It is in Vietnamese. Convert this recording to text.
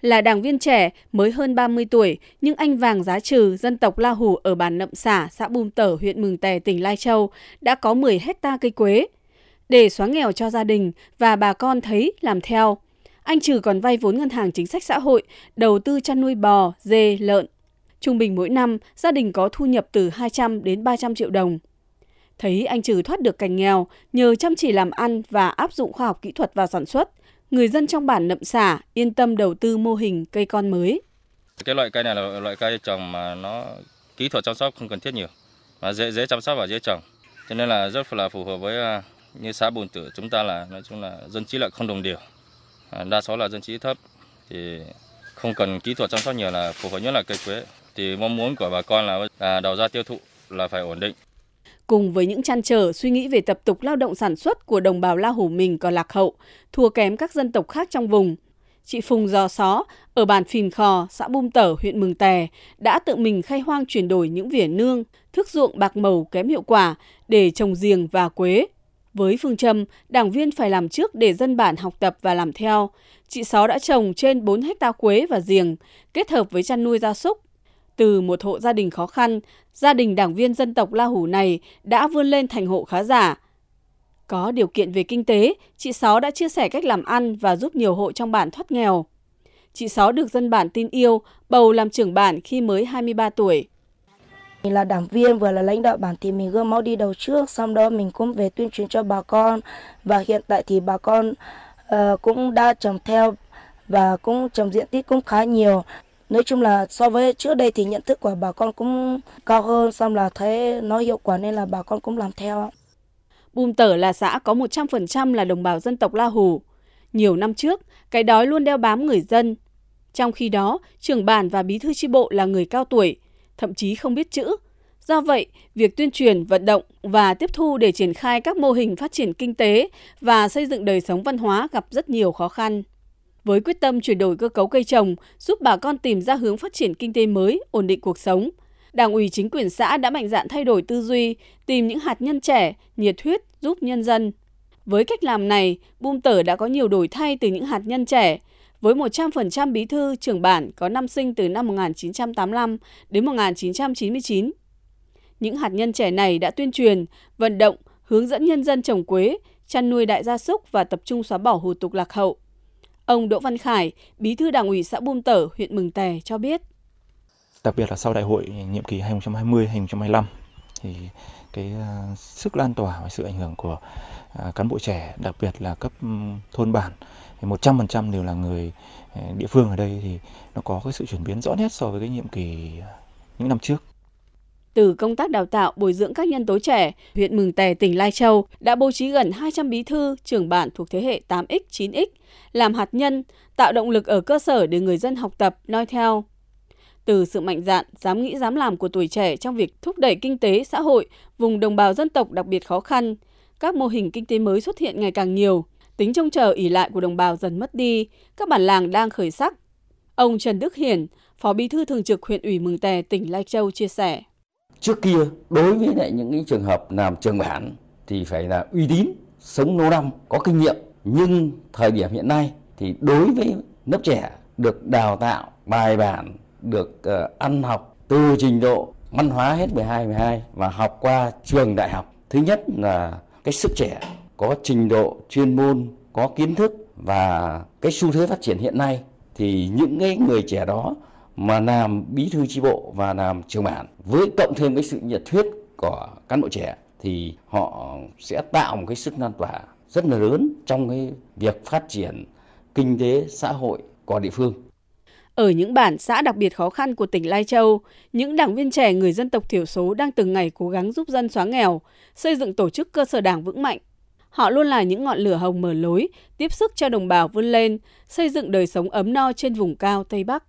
Là đảng viên trẻ, mới hơn 30 tuổi, nhưng anh Vàng Giá Trừ, dân tộc La Hủ ở bản Nậm Xả, xã Bùm Tở, huyện Mường Tè, tỉnh Lai Châu, đã có 10 hecta cây quế. Để xóa nghèo cho gia đình và bà con thấy làm theo, anh Trừ còn vay vốn ngân hàng chính sách xã hội, đầu tư chăn nuôi bò, dê, lợn. Trung bình mỗi năm, gia đình có thu nhập từ 200 đến 300 triệu đồng. Thấy anh Trừ thoát được cảnh nghèo nhờ chăm chỉ làm ăn và áp dụng khoa học kỹ thuật vào sản xuất, người dân trong bản Nậm Xả yên tâm đầu tư mô hình cây con mới. Cái loại cây này là loại cây trồng mà nó kỹ thuật chăm sóc không cần thiết nhiều và dễ dễ chăm sóc và dễ trồng. Cho nên là rất là phù hợp với à, như xã Bùn Tử chúng ta là, nói chung là dân trí lại không đồng đều. À, đa số là dân trí thấp thì không cần kỹ thuật chăm sóc nhiều là phù hợp, nhất là cây quế. Thì mong muốn của bà con là à, đầu ra tiêu thụ là phải ổn định. Cùng với những chăn trở suy nghĩ về tập tục lao động sản xuất của đồng bào La Hủ mình còn lạc hậu, thua kém các dân tộc khác trong vùng. Chị Phùng Giò Xó ở bản Phìn Khò, xã Bum Tở, huyện Mường Tè đã tự mình khai hoang chuyển đổi những vỉa nương, thức ruộng bạc màu kém hiệu quả để trồng giềng và quế. Với phương châm, đảng viên phải làm trước để dân bản học tập và làm theo, chị Sáu đã trồng trên 4 hecta quế và giềng, kết hợp với chăn nuôi gia súc. Từ một hộ gia đình khó khăn, gia đình đảng viên dân tộc La Hủ này đã vươn lên thành hộ khá giả. Có điều kiện về kinh tế, chị Sáu đã chia sẻ cách làm ăn và giúp nhiều hộ trong bản thoát nghèo. Chị Sáu được dân bản tin yêu, bầu làm trưởng bản khi mới 23 tuổi. Mình là đảng viên vừa là lãnh đạo bản thì mình gương mẫu đi đầu trước, xong đó mình cũng về tuyên truyền cho bà con và hiện tại thì bà con uh, cũng đã trồng theo và cũng trồng diện tích cũng khá nhiều. Nói chung là so với trước đây thì nhận thức của bà con cũng cao hơn, xong là thấy nó hiệu quả nên là bà con cũng làm theo. Bùm Tở là xã có 100% là đồng bào dân tộc La Hủ. Nhiều năm trước, cái đói luôn đeo bám người dân. Trong khi đó, trưởng bản và bí thư chi bộ là người cao tuổi, thậm chí không biết chữ. Do vậy, việc tuyên truyền, vận động và tiếp thu để triển khai các mô hình phát triển kinh tế và xây dựng đời sống văn hóa gặp rất nhiều khó khăn. Với quyết tâm chuyển đổi cơ cấu cây trồng, giúp bà con tìm ra hướng phát triển kinh tế mới, ổn định cuộc sống, Đảng ủy chính quyền xã đã mạnh dạn thay đổi tư duy, tìm những hạt nhân trẻ, nhiệt huyết giúp nhân dân. Với cách làm này, Bum Tở đã có nhiều đổi thay từ những hạt nhân trẻ, với 100% bí thư trưởng bản có năm sinh từ năm 1985 đến 1999. Những hạt nhân trẻ này đã tuyên truyền, vận động, hướng dẫn nhân dân trồng quế, chăn nuôi đại gia súc và tập trung xóa bỏ hủ tục lạc hậu. Ông Đỗ Văn Khải, bí thư đảng ủy xã Bum Tở, huyện Mừng Tè cho biết đặc biệt là sau đại hội nhiệm kỳ 2020-2025 thì cái à, sức lan tỏa và sự ảnh hưởng của à, cán bộ trẻ đặc biệt là cấp ừ, thôn bản thì 100% đều là người à, địa phương ở đây thì nó có cái sự chuyển biến rõ nét so với cái nhiệm kỳ những năm trước. Từ công tác đào tạo, bồi dưỡng các nhân tố trẻ, huyện Mường Tè, tỉnh Lai Châu đã bố trí gần 200 bí thư, trưởng bản thuộc thế hệ 8X, 9X, làm hạt nhân, tạo động lực ở cơ sở để người dân học tập, noi theo. Từ sự mạnh dạn, dám nghĩ dám làm của tuổi trẻ trong việc thúc đẩy kinh tế, xã hội, vùng đồng bào dân tộc đặc biệt khó khăn, các mô hình kinh tế mới xuất hiện ngày càng nhiều, tính trông chờ ỉ lại của đồng bào dần mất đi, các bản làng đang khởi sắc. Ông Trần Đức Hiển, Phó Bí thư Thường trực huyện ủy Mường Tè, tỉnh Lai Châu chia sẻ. Trước kia, đối với lại những cái trường hợp làm trường bản thì phải là uy tín, sống lâu năm, có kinh nghiệm. Nhưng thời điểm hiện nay thì đối với lớp trẻ được đào tạo bài bản được uh, ăn học từ trình độ văn hóa hết 12 12 và học qua trường đại học. Thứ nhất là cái sức trẻ có trình độ chuyên môn, có kiến thức và cái xu thế phát triển hiện nay thì những cái người trẻ đó mà làm bí thư chi bộ và làm trưởng bản với cộng thêm cái sự nhiệt huyết của cán bộ trẻ thì họ sẽ tạo một cái sức lan tỏa rất là lớn trong cái việc phát triển kinh tế xã hội của địa phương. Ở những bản xã đặc biệt khó khăn của tỉnh Lai Châu, những đảng viên trẻ người dân tộc thiểu số đang từng ngày cố gắng giúp dân xóa nghèo, xây dựng tổ chức cơ sở đảng vững mạnh. Họ luôn là những ngọn lửa hồng mở lối, tiếp sức cho đồng bào vươn lên, xây dựng đời sống ấm no trên vùng cao Tây Bắc.